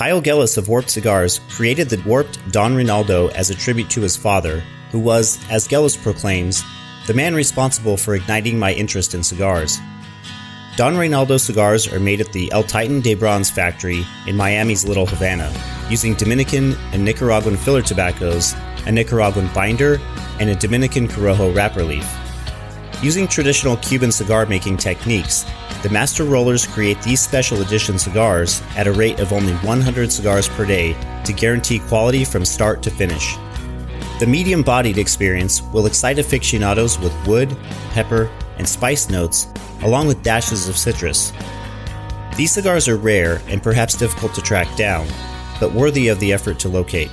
Kyle Gellis of Warped Cigars created the Warped Don Reynaldo as a tribute to his father, who was, as Gellis proclaims, the man responsible for igniting my interest in cigars. Don Reynaldo cigars are made at the El Titan de Bronze factory in Miami's Little Havana, using Dominican and Nicaraguan filler tobaccos, a Nicaraguan binder, and a Dominican Corojo wrapper leaf. Using traditional Cuban cigar making techniques, the master rollers create these special edition cigars at a rate of only 100 cigars per day to guarantee quality from start to finish. The medium bodied experience will excite aficionados with wood, pepper, and spice notes, along with dashes of citrus. These cigars are rare and perhaps difficult to track down, but worthy of the effort to locate.